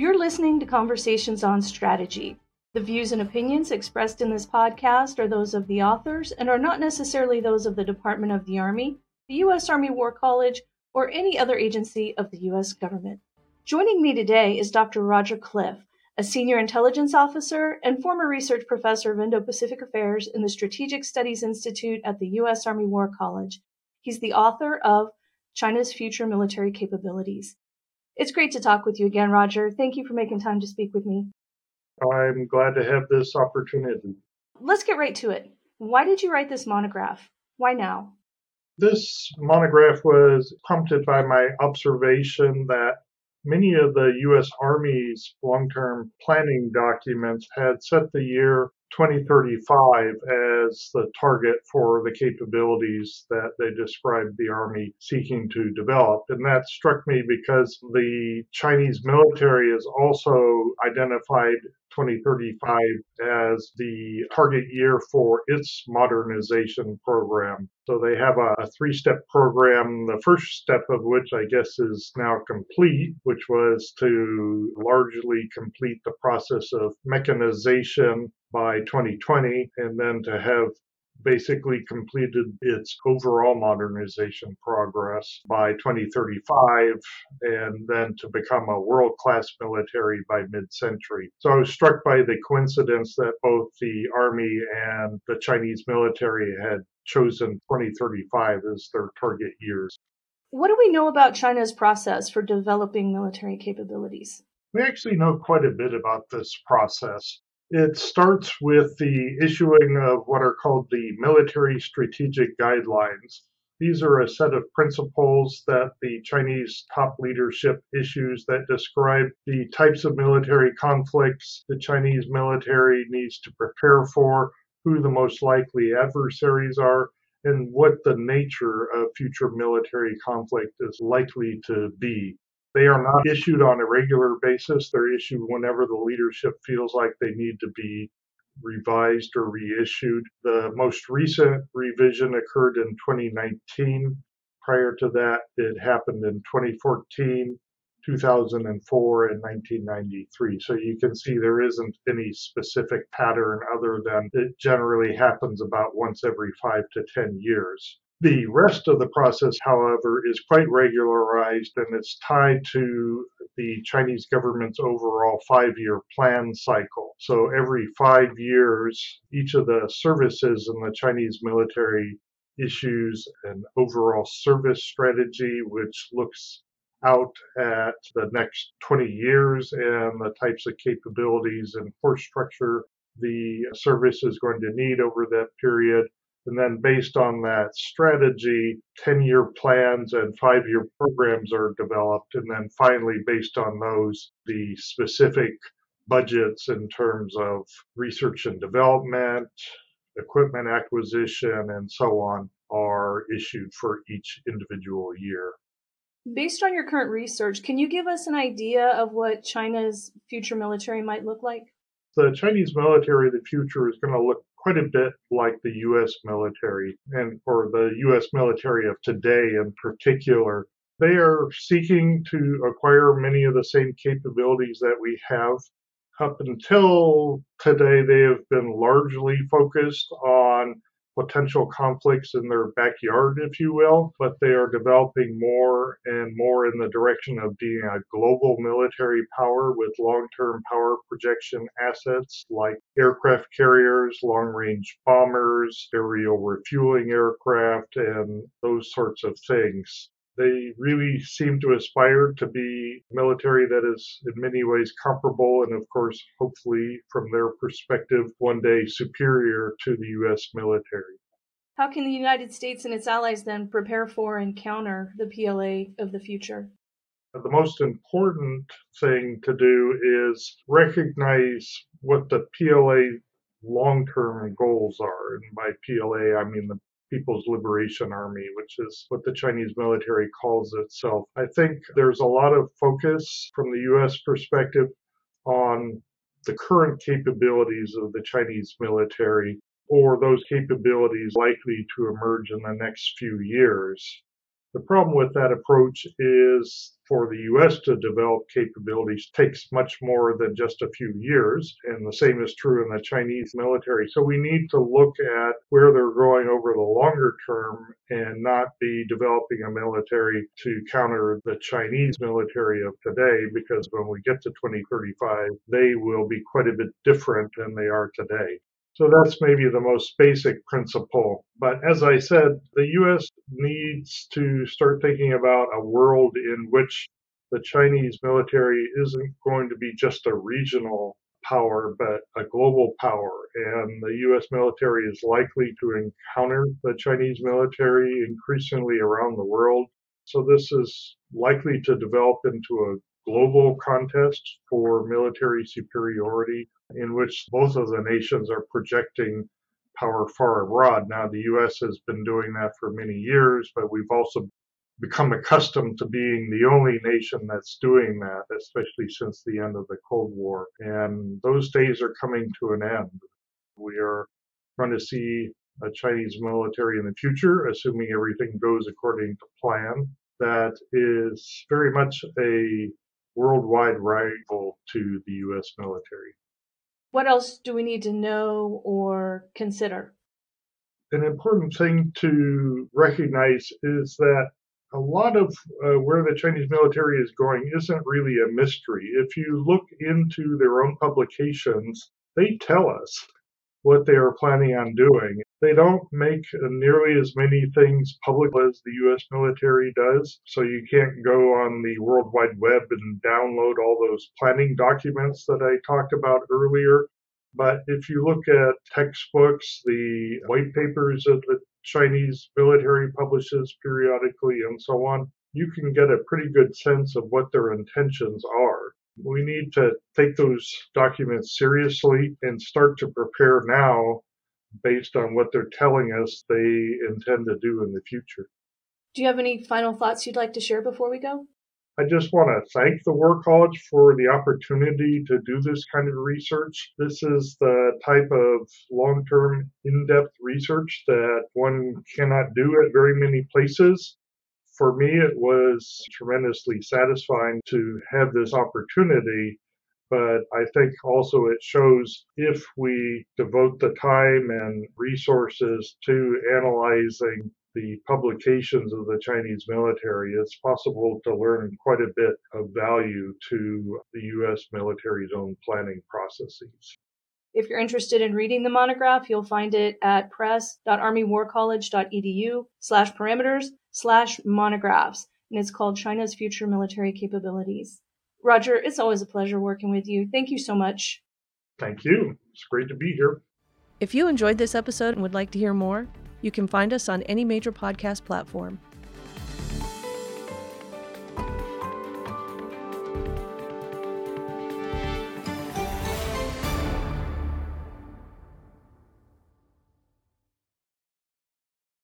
You're listening to Conversations on Strategy. The views and opinions expressed in this podcast are those of the authors and are not necessarily those of the Department of the Army, the U.S. Army War College, or any other agency of the U.S. government. Joining me today is Dr. Roger Cliff, a senior intelligence officer and former research professor of Indo Pacific Affairs in the Strategic Studies Institute at the U.S. Army War College. He's the author of China's Future Military Capabilities. It's great to talk with you again, Roger. Thank you for making time to speak with me. I'm glad to have this opportunity. Let's get right to it. Why did you write this monograph? Why now? This monograph was prompted by my observation that many of the U.S. Army's long term planning documents had set the year 2035 as the target for the capabilities that they described the Army seeking to develop. And that struck me because the Chinese military has also identified 2035 as the target year for its modernization program. So they have a, three step program, the first step of which I guess is now complete, which was to largely complete the process of mechanization by 2020 and then to have basically completed its overall modernization progress by 2035 and then to become a world class military by mid century. So I was struck by the coincidence that both the Army and the Chinese military had chosen 2035 as their target years. What do we know about China's process for developing military capabilities? We actually know quite a bit about this process. It starts with the issuing of what are called the military strategic guidelines. These are a set of principles that the Chinese top leadership issues that describe the types of military conflicts the Chinese military needs to prepare for, who the most likely adversaries are, and what the nature of future military conflict is likely to be. They are not issued on a regular basis. They're issued whenever the leadership feels like they need to be revised or reissued. The most recent revision occurred in 2019. Prior to that, it happened in 2014, 2004, and 1993. So you can see there isn't any specific pattern other than it generally happens about once every five to 10 years. The rest of the process, however, is quite regularized and it's tied to the Chinese government's overall five year plan cycle. So every five years, each of the services in the Chinese military issues an overall service strategy, which looks out at the next 20 years and the types of capabilities and force structure the service is going to need over that period. And then based on that strategy, 10 year plans and five year programs are developed. And then finally, based on those, the specific budgets in terms of research and development, equipment acquisition, and so on are issued for each individual year. Based on your current research, can you give us an idea of what China's future military might look like? The Chinese military of the future is going to look quite a bit like the U.S. military, and for the U.S. military of today in particular. They are seeking to acquire many of the same capabilities that we have. Up until today, they have been largely focused on potential conflicts in their backyard, if you will, but they are developing more and more in the direction of being a global military power with long term power projection assets like aircraft carriers, long range bombers, aerial refueling aircraft, and those sorts of things. They really seem to aspire to be military that is in many ways comparable and, of course, hopefully from their perspective, one day superior to the U.S. military. How can the United States and its allies then prepare for and counter the PLA of the future? The most important thing to do is recognize what the PLA long term goals are. And by PLA, I mean the People's Liberation Army, which is what the Chinese military calls itself. I think there's a lot of focus from the U.S. perspective on the current capabilities of the Chinese military or those capabilities likely to emerge in the next few years. The problem with that approach is for the U.S. to develop capabilities takes much more than just a few years, and the same is true in the Chinese military. So we need to look at where they're going over the longer term and not be developing a military to counter the Chinese military of today, because when we get to 2035, they will be quite a bit different than they are today. So that's maybe the most basic principle. But as I said, the US needs to start thinking about a world in which the Chinese military isn't going to be just a regional power, but a global power. And the US military is likely to encounter the Chinese military increasingly around the world. So this is likely to develop into a global contest for military superiority in which both of the nations are projecting power far abroad. Now, the U.S. has been doing that for many years, but we've also become accustomed to being the only nation that's doing that, especially since the end of the Cold War. And those days are coming to an end. We are going to see a Chinese military in the future, assuming everything goes according to plan, that is very much a worldwide rival to the U.S. military. What else do we need to know or consider? An important thing to recognize is that a lot of uh, where the Chinese military is going isn't really a mystery. If you look into their own publications, they tell us what they are planning on doing. They don't make nearly as many things public as the US military does, so you can't go on the World Wide Web and download all those planning documents that I talked about earlier. But if you look at textbooks, the white papers that the Chinese military publishes periodically, and so on, you can get a pretty good sense of what their intentions are we need to take those documents seriously and start to prepare now based on what they're telling us they intend to do in the future. Do you have any final thoughts you'd like to share before we go? I just want to thank the War College for the opportunity to do this kind of research. This is the type of long term, in depth research that one cannot do at very many places for me, it was tremendously satisfying to have this opportunity. But I think also it shows if we devote the time and resources to analyzing the publications of the Chinese military, it's possible to learn quite a bit of value to the U.S. military's own planning processes. If you're interested in reading the monograph, you'll find it at press.armywarcollege.edu slash parameters slash monographs, and it's called China's Future Military Capabilities. Roger, it's always a pleasure working with you. Thank you so much. Thank you. It's great to be here. If you enjoyed this episode and would like to hear more, you can find us on any major podcast platform.